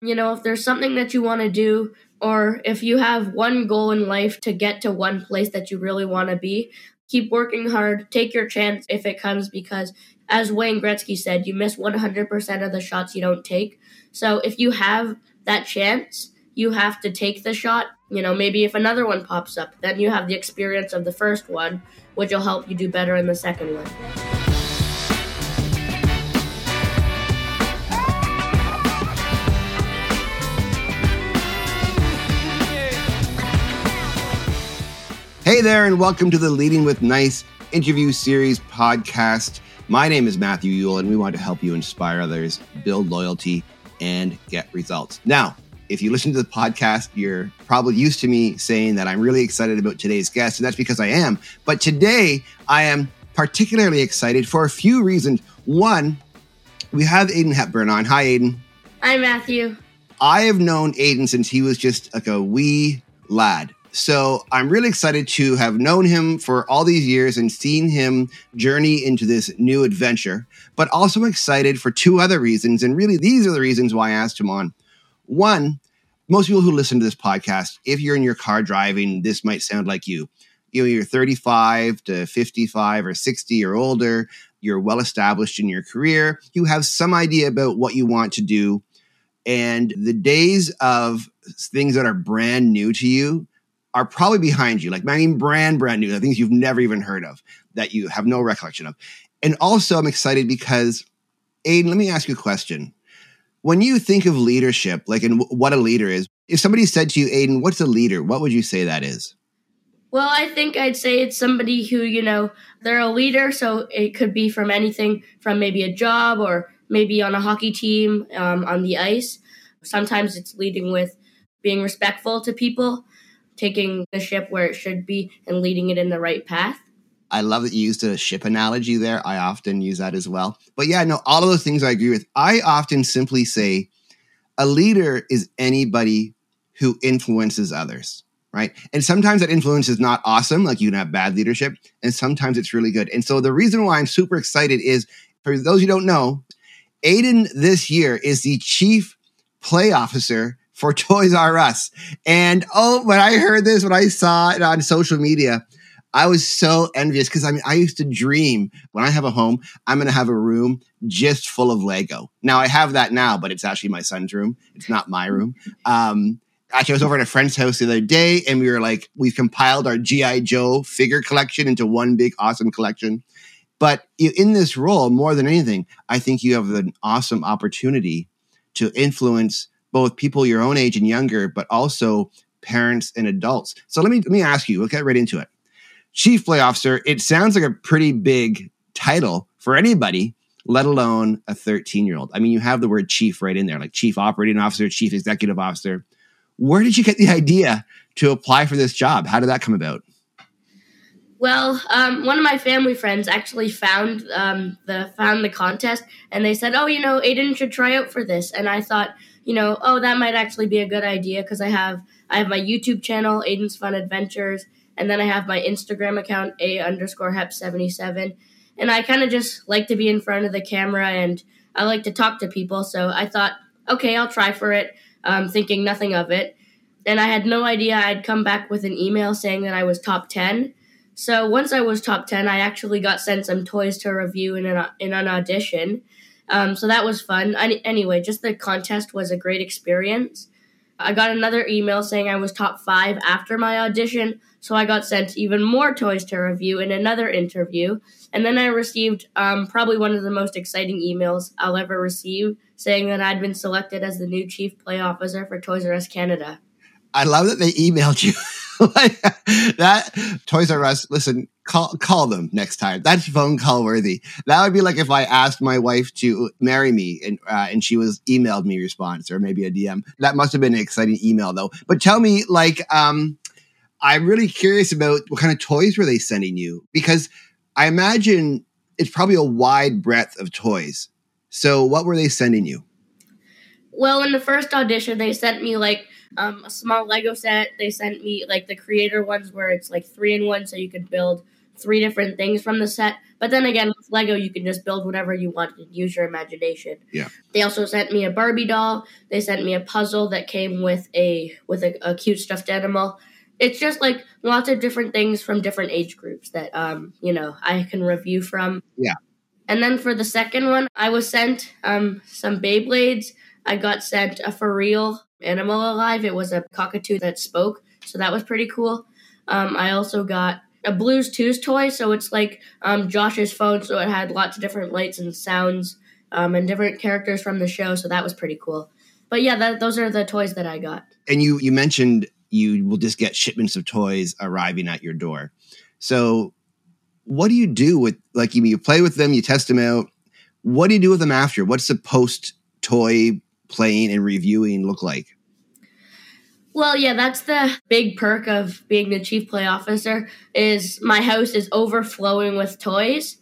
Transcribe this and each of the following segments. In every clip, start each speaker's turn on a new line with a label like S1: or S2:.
S1: You know, if there's something that you want to do, or if you have one goal in life to get to one place that you really want to be, keep working hard, take your chance if it comes, because as Wayne Gretzky said, you miss 100% of the shots you don't take. So if you have that chance, you have to take the shot. You know, maybe if another one pops up, then you have the experience of the first one, which will help you do better in the second one.
S2: Hey there, and welcome to the Leading with Nice interview series podcast. My name is Matthew Yule, and we want to help you inspire others, build loyalty, and get results. Now, if you listen to the podcast, you're probably used to me saying that I'm really excited about today's guest, and that's because I am. But today, I am particularly excited for a few reasons. One, we have Aiden Hepburn on. Hi, Aiden.
S1: Hi, Matthew.
S2: I have known Aiden since he was just like a wee lad. So I'm really excited to have known him for all these years and seen him journey into this new adventure, but also excited for two other reasons. And really, these are the reasons why I asked him on. One, most people who listen to this podcast, if you're in your car driving, this might sound like you. You know, you're 35 to 55 or 60 or older, you're well established in your career, you have some idea about what you want to do. And the days of things that are brand new to you, are probably behind you, like mean, brand brand new, the things you've never even heard of that you have no recollection of. And also, I'm excited because, Aiden, let me ask you a question. When you think of leadership, like and what a leader is, if somebody said to you, Aiden, what's a leader? What would you say that is?
S1: Well, I think I'd say it's somebody who, you know, they're a leader. So it could be from anything from maybe a job or maybe on a hockey team um, on the ice. Sometimes it's leading with being respectful to people taking the ship where it should be and leading it in the right path.
S2: I love that you used a ship analogy there. I often use that as well. But yeah, no, all of those things I agree with. I often simply say a leader is anybody who influences others, right? And sometimes that influence is not awesome, like you can have bad leadership, and sometimes it's really good. And so the reason why I'm super excited is for those who don't know, Aiden this year is the chief play officer for Toys R Us. And oh, when I heard this, when I saw it on social media, I was so envious because I mean, I used to dream when I have a home, I'm going to have a room just full of Lego. Now I have that now, but it's actually my son's room. It's not my room. Um, actually, I was over at a friend's house the other day and we were like, we've compiled our G.I. Joe figure collection into one big awesome collection. But in this role, more than anything, I think you have an awesome opportunity to influence both people your own age and younger, but also parents and adults. So let me let me ask you. We'll get right into it. Chief Play Officer. It sounds like a pretty big title for anybody, let alone a 13 year old. I mean, you have the word chief right in there, like chief operating officer, chief executive officer. Where did you get the idea to apply for this job? How did that come about?
S1: Well, um, one of my family friends actually found um, the found the contest, and they said, "Oh, you know, Aiden should try out for this." And I thought, you know, oh, that might actually be a good idea because I have I have my YouTube channel, Aiden's Fun Adventures, and then I have my Instagram account, a underscore hep seventy seven, and I kind of just like to be in front of the camera and I like to talk to people. So I thought, okay, I'll try for it, um, thinking nothing of it. And I had no idea I'd come back with an email saying that I was top ten. So once I was top ten, I actually got sent some toys to review in an in an audition. Um, so that was fun. I, anyway, just the contest was a great experience. I got another email saying I was top five after my audition, so I got sent even more toys to review in another interview. And then I received um, probably one of the most exciting emails I'll ever receive saying that I'd been selected as the new chief play officer for Toys R Us Canada.
S2: I love that they emailed you. like that Toys R Us. Listen, call call them next time. That's phone call worthy. That would be like if I asked my wife to marry me and uh, and she was emailed me response or maybe a DM. That must have been an exciting email though. But tell me, like, um, I'm really curious about what kind of toys were they sending you because I imagine it's probably a wide breadth of toys. So what were they sending you?
S1: Well, in the first audition, they sent me like um, a small Lego set. They sent me like the creator ones where it's like three in one, so you could build three different things from the set. But then again, with Lego, you can just build whatever you want and use your imagination.
S2: Yeah.
S1: They also sent me a Barbie doll. They sent me a puzzle that came with a with a, a cute stuffed animal. It's just like lots of different things from different age groups that um you know I can review from.
S2: Yeah.
S1: And then for the second one, I was sent um some Beyblades. I got sent a for real animal alive. It was a cockatoo that spoke, so that was pretty cool. Um, I also got a Blue's Clues toy, so it's like um, Josh's phone, so it had lots of different lights and sounds um, and different characters from the show, so that was pretty cool. But yeah, that, those are the toys that I got.
S2: And you you mentioned you will just get shipments of toys arriving at your door. So what do you do with like you, you play with them, you test them out. What do you do with them after? What's the post toy playing and reviewing look like?
S1: Well, yeah, that's the big perk of being the chief play officer is my house is overflowing with toys.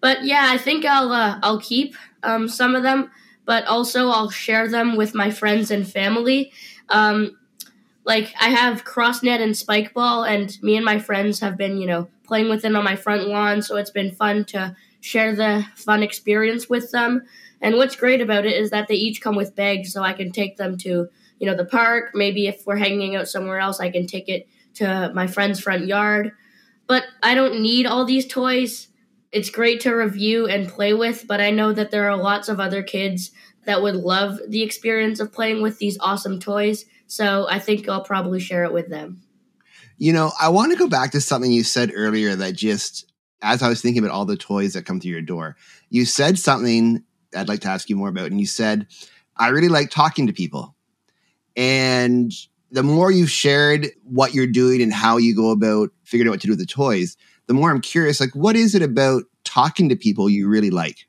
S1: But yeah, I think I'll uh, I'll keep um, some of them, but also I'll share them with my friends and family. Um, like I have Crossnet and Spikeball, and me and my friends have been, you know, playing with them on my front lawn. So it's been fun to share the fun experience with them. And what's great about it is that they each come with bags, so I can take them to you know the park. Maybe if we're hanging out somewhere else, I can take it to my friend's front yard. But I don't need all these toys. It's great to review and play with, but I know that there are lots of other kids that would love the experience of playing with these awesome toys. So I think I'll probably share it with them.
S2: You know, I want to go back to something you said earlier that just, as I was thinking about all the toys that come through your door, you said something I'd like to ask you more about. And you said, I really like talking to people. And the more you've shared what you're doing and how you go about figuring out what to do with the toys, the more I'm curious, like, what is it about talking to people you really like?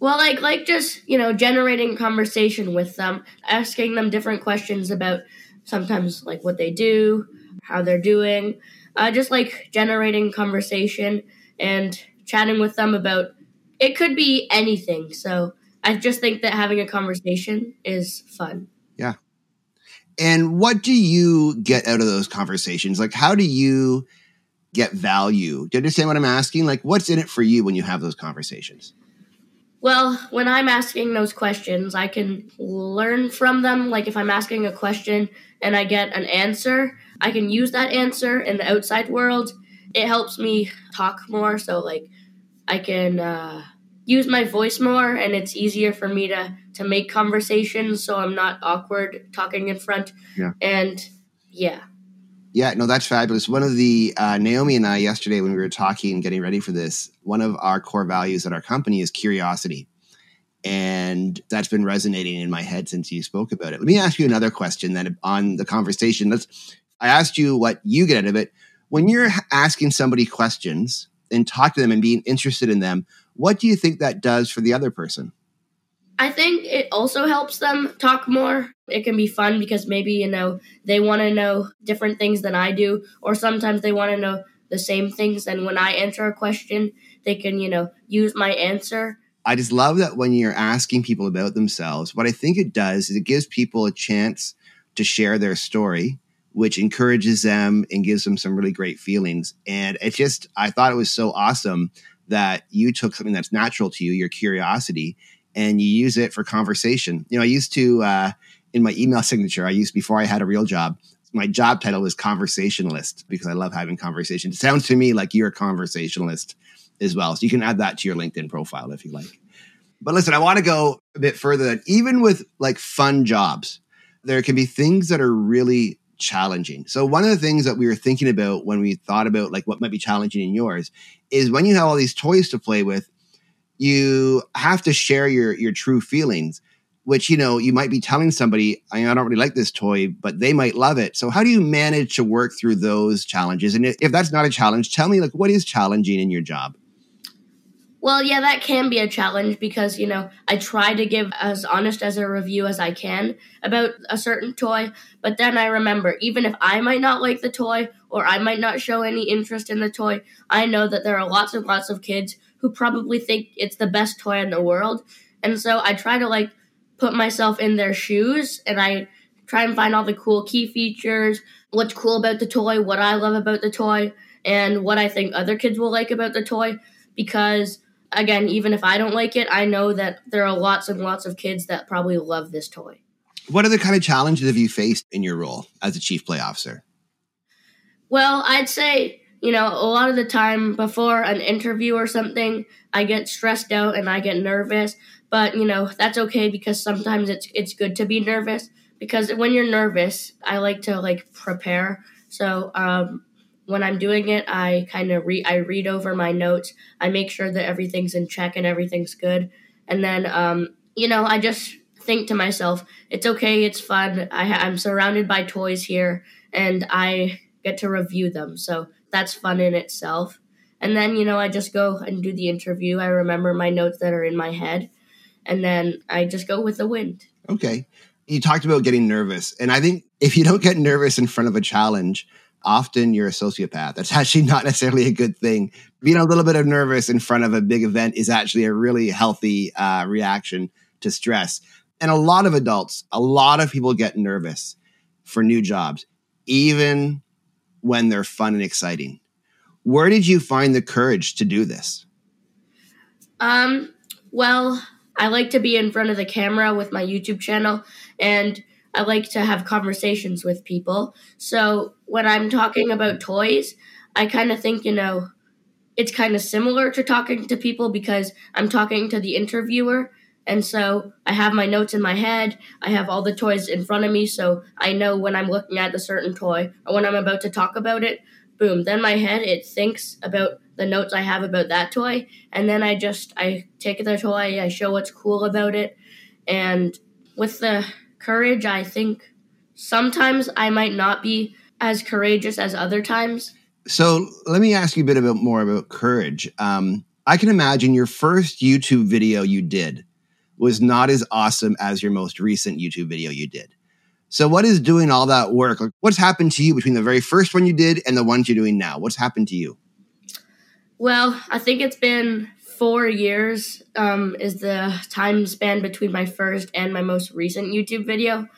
S1: Well, like like just you know generating conversation with them, asking them different questions about sometimes like what they do, how they're doing, uh, just like generating conversation and chatting with them about it could be anything. So I just think that having a conversation is fun.
S2: Yeah. And what do you get out of those conversations? Like, how do you get value? Do you understand what I'm asking? Like, what's in it for you when you have those conversations?
S1: Well, when I'm asking those questions, I can learn from them. Like, if I'm asking a question and I get an answer, I can use that answer in the outside world. It helps me talk more. So, like, I can uh, use my voice more, and it's easier for me to to make conversations, so I'm not awkward talking in front.
S2: Yeah.
S1: And yeah.
S2: Yeah, no, that's fabulous. One of the uh, Naomi and I yesterday when we were talking and getting ready for this, one of our core values at our company is curiosity. And that's been resonating in my head since you spoke about it. Let me ask you another question then on the conversation. Let's I asked you what you get out of it. When you're asking somebody questions, and talk to them and being interested in them, what do you think that does for the other person?
S1: I think it also helps them talk more. It can be fun because maybe, you know, they want to know different things than I do, or sometimes they want to know the same things. And when I answer a question, they can, you know, use my answer.
S2: I just love that when you're asking people about themselves, what I think it does is it gives people a chance to share their story which encourages them and gives them some really great feelings. And it just, I thought it was so awesome that you took something that's natural to you, your curiosity, and you use it for conversation. You know, I used to, uh, in my email signature, I used before I had a real job, my job title was conversationalist because I love having conversations. It sounds to me like you're a conversationalist as well. So you can add that to your LinkedIn profile if you like. But listen, I want to go a bit further. Even with like fun jobs, there can be things that are really challenging. So one of the things that we were thinking about when we thought about like what might be challenging in yours is when you have all these toys to play with, you have to share your your true feelings, which you know you might be telling somebody, I don't really like this toy, but they might love it. So how do you manage to work through those challenges? And if that's not a challenge, tell me like what is challenging in your job?
S1: Well, yeah, that can be a challenge because, you know, I try to give as honest as a review as I can about a certain toy, but then I remember even if I might not like the toy or I might not show any interest in the toy, I know that there are lots and lots of kids who probably think it's the best toy in the world. And so I try to like put myself in their shoes and I try and find all the cool key features, what's cool about the toy, what I love about the toy, and what I think other kids will like about the toy because again, even if I don't like it, I know that there are lots and lots of kids that probably love this toy.
S2: What other kind of challenges have you faced in your role as a chief play officer?
S1: Well, I'd say, you know, a lot of the time before an interview or something, I get stressed out and I get nervous, but you know, that's okay because sometimes it's it's good to be nervous because when you're nervous, I like to like prepare. So, um when I'm doing it, I kind of read I read over my notes. I make sure that everything's in check and everything's good. And then um you know, I just think to myself, it's okay, it's fun. I, I'm surrounded by toys here, and I get to review them. So that's fun in itself. And then, you know, I just go and do the interview. I remember my notes that are in my head, and then I just go with the wind.
S2: Okay. You talked about getting nervous. And I think if you don't get nervous in front of a challenge, often you're a sociopath. That's actually not necessarily a good thing. Being a little bit of nervous in front of a big event is actually a really healthy uh, reaction to stress. And a lot of adults, a lot of people get nervous for new jobs, even when they're fun and exciting. Where did you find the courage to do this?
S1: Um, well, I like to be in front of the camera with my YouTube channel and I like to have conversations with people. So when I'm talking about toys, I kind of think, you know, it's kind of similar to talking to people because I'm talking to the interviewer and so I have my notes in my head. I have all the toys in front of me, so I know when I'm looking at a certain toy or when I'm about to talk about it. Boom! Then my head it thinks about the notes I have about that toy, and then I just I take the toy, I show what's cool about it, and with the courage, I think sometimes I might not be as courageous as other times.
S2: So let me ask you a bit about more about courage. Um, I can imagine your first YouTube video you did was not as awesome as your most recent YouTube video you did. So, what is doing all that work? Like, what's happened to you between the very first one you did and the ones you're doing now? What's happened to you?
S1: Well, I think it's been four years um, is the time span between my first and my most recent YouTube video.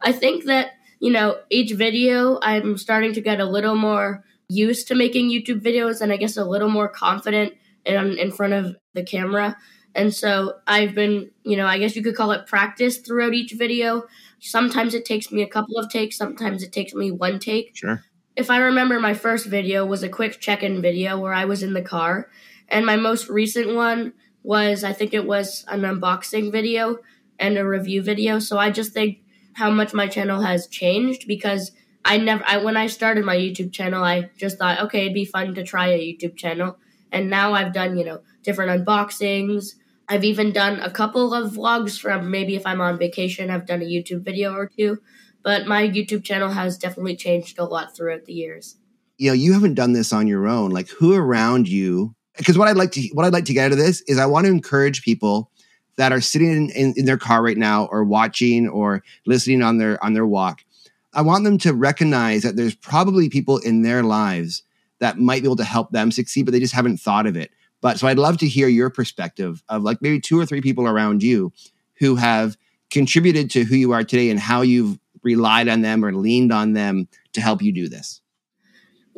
S1: I think that, you know, each video I'm starting to get a little more used to making YouTube videos and I guess a little more confident in, in front of the camera. And so I've been, you know, I guess you could call it practice throughout each video. Sometimes it takes me a couple of takes, sometimes it takes me one take.
S2: Sure.
S1: If I remember, my first video was a quick check in video where I was in the car. And my most recent one was, I think it was an unboxing video and a review video. So I just think how much my channel has changed because I never, I, when I started my YouTube channel, I just thought, okay, it'd be fun to try a YouTube channel. And now I've done, you know, different unboxings. I've even done a couple of vlogs from maybe if I'm on vacation, I've done a YouTube video or two. But my YouTube channel has definitely changed a lot throughout the years.
S2: You know, you haven't done this on your own. Like who around you because what I'd like to what I'd like to get out of this is I want to encourage people that are sitting in, in, in, their car right now or watching or listening on their on their walk. I want them to recognize that there's probably people in their lives that might be able to help them succeed, but they just haven't thought of it. But so I'd love to hear your perspective of like maybe two or three people around you who have contributed to who you are today and how you've relied on them or leaned on them to help you do this.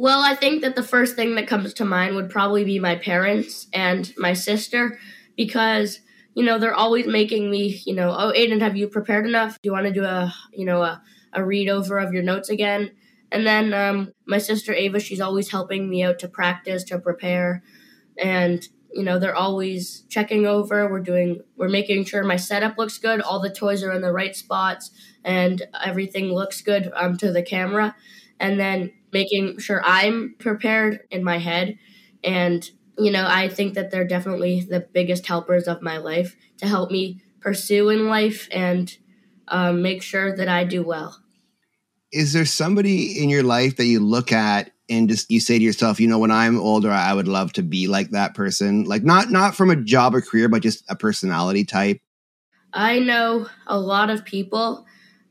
S1: Well, I think that the first thing that comes to mind would probably be my parents and my sister because you know they're always making me you know oh aiden have you prepared enough? Do you want to do a you know a, a read over of your notes again? And then um, my sister ava she's always helping me out to practice to prepare and you know they're always checking over. We're doing we're making sure my setup looks good all the toys are in the right spots and everything looks good um, to the camera. And then making sure i'm prepared in my head and you know i think that they're definitely the biggest helpers of my life to help me pursue in life and um, make sure that i do well
S2: is there somebody in your life that you look at and just you say to yourself, you know, when I'm older, I would love to be like that person. Like not not from a job or career, but just a personality type.
S1: I know a lot of people,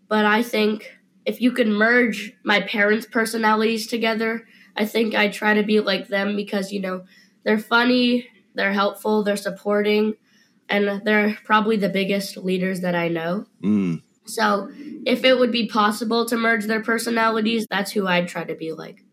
S1: but I think if you could merge my parents' personalities together, I think I try to be like them because, you know, they're funny, they're helpful, they're supporting, and they're probably the biggest leaders that I know.
S2: Mm.
S1: So, if it would be possible to merge their personalities, that's who I'd try to be like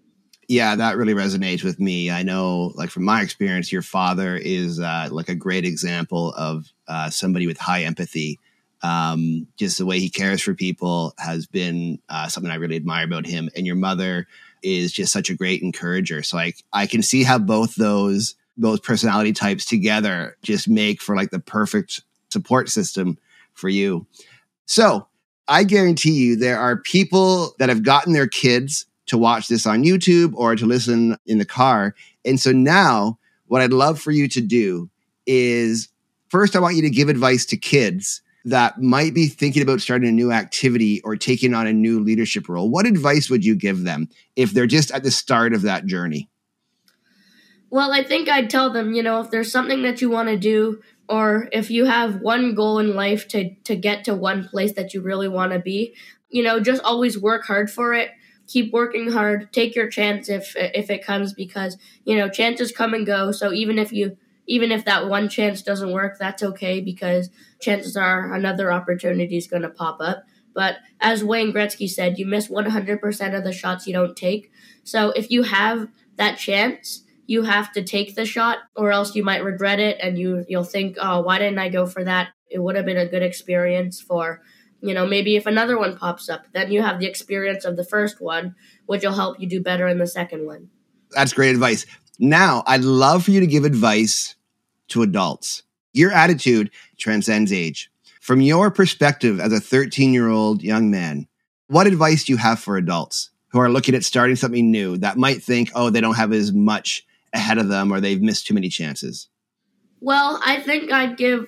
S2: Yeah, that really resonates with me. I know, like from my experience, your father is uh, like a great example of uh, somebody with high empathy. Um, just the way he cares for people has been uh, something I really admire about him. And your mother is just such a great encourager. So like I can see how both those those personality types together just make for like the perfect support system for you. So I guarantee you there are people that have gotten their kids to watch this on YouTube or to listen in the car. And so now what I'd love for you to do is first, I want you to give advice to kids that might be thinking about starting a new activity or taking on a new leadership role. What advice would you give them if they're just at the start of that journey?
S1: Well, I think I'd tell them, you know, if there's something that you want to do, or if you have one goal in life to, to get to one place that you really want to be, you know, just always work hard for it. Keep working hard. Take your chance if if it comes because you know chances come and go. So even if you even if that one chance doesn't work, that's okay because chances are another opportunity is going to pop up. But as Wayne Gretzky said, you miss 100% of the shots you don't take. So if you have that chance, you have to take the shot or else you might regret it and you you'll think oh why didn't i go for that it would have been a good experience for you know maybe if another one pops up then you have the experience of the first one which will help you do better in the second one
S2: that's great advice now i'd love for you to give advice to adults your attitude transcends age from your perspective as a 13 year old young man what advice do you have for adults who are looking at starting something new that might think oh they don't have as much ahead of them or they've missed too many chances?
S1: Well, I think I'd give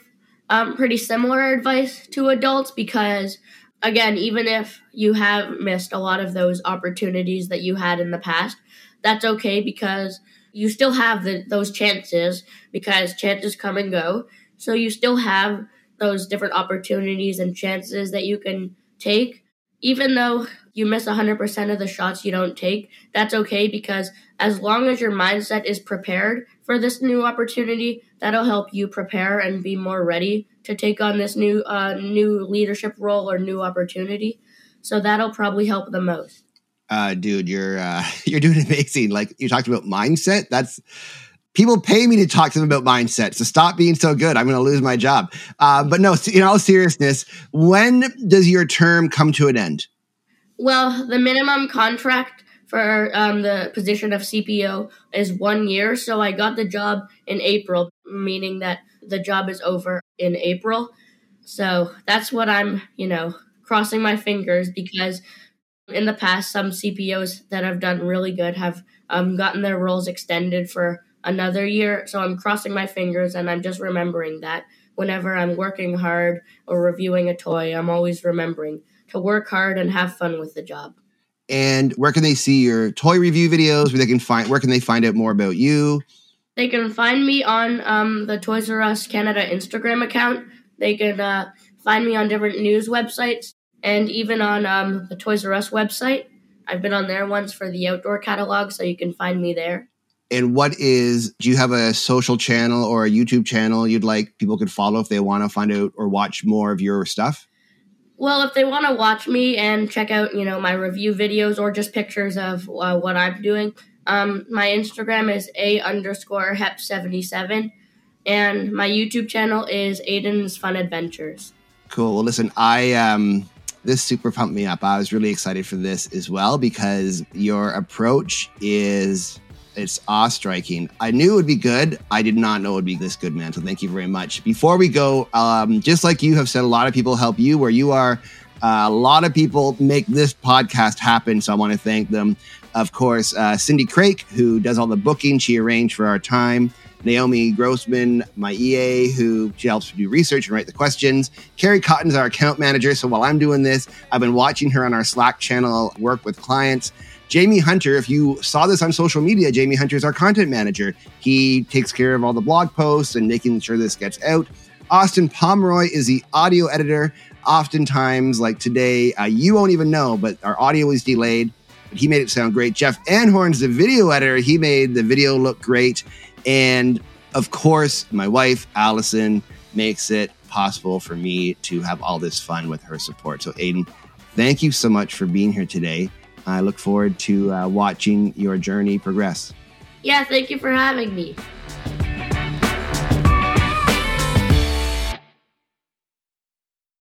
S1: um, pretty similar advice to adults because, again, even if you have missed a lot of those opportunities that you had in the past, that's okay because you still have the, those chances because chances come and go. So you still have those different opportunities and chances that you can take. Even though you miss 100% of the shots you don't take, that's okay because as long as your mindset is prepared for this new opportunity, that'll help you prepare and be more ready to take on this new uh, new leadership role or new opportunity. So that'll probably help the most.
S2: Uh, dude, you're uh, you're doing amazing. Like you talked about mindset. That's people pay me to talk to them about mindset. So stop being so good. I'm going to lose my job. Uh, but no, in all seriousness, when does your term come to an end?
S1: Well, the minimum contract for um, the position of CPO is one year. So I got the job in April, meaning that the job is over in April. So that's what I'm, you know, crossing my fingers because in the past, some CPOs that have done really good have um, gotten their roles extended for another year. So I'm crossing my fingers and I'm just remembering that whenever I'm working hard or reviewing a toy, I'm always remembering to work hard and have fun with the job.
S2: And where can they see your toy review videos? Where they can find where can they find out more about you?
S1: They can find me on um, the Toys R Us Canada Instagram account. They can uh, find me on different news websites and even on um, the Toys R Us website. I've been on there once for the outdoor catalog, so you can find me there.
S2: And what is, do you have a social channel or a YouTube channel you'd like people could follow if they want to find out or watch more of your stuff?
S1: Well, if they want to watch me and check out, you know, my review videos or just pictures of uh, what I'm doing, um, my Instagram is a underscore hep seventy seven, and my YouTube channel is Aiden's Fun Adventures.
S2: Cool. Well, listen, I um, this super pumped me up. I was really excited for this as well because your approach is it's awe striking. I knew it would be good. I did not know it would be this good, man. So thank you very much. Before we go, um, just like you have said, a lot of people help you where you are. Uh, a lot of people make this podcast happen. So I want to thank them. Of course, uh, Cindy Crake, who does all the booking, she arranged for our time. Naomi Grossman, my EA, who she helps do research and write the questions. Carrie Cotton's our account manager. So while I'm doing this, I've been watching her on our Slack channel work with clients. Jamie Hunter, if you saw this on social media, Jamie Hunter is our content manager. He takes care of all the blog posts and making sure this gets out. Austin Pomeroy is the audio editor. Oftentimes, like today, uh, you won't even know, but our audio is delayed. But he made it sound great. Jeff Anhorn's the video editor. He made the video look great. And of course, my wife, Allison, makes it possible for me to have all this fun with her support. So, Aiden, thank you so much for being here today. I look forward to uh, watching your journey progress.
S1: Yeah, thank you for having me.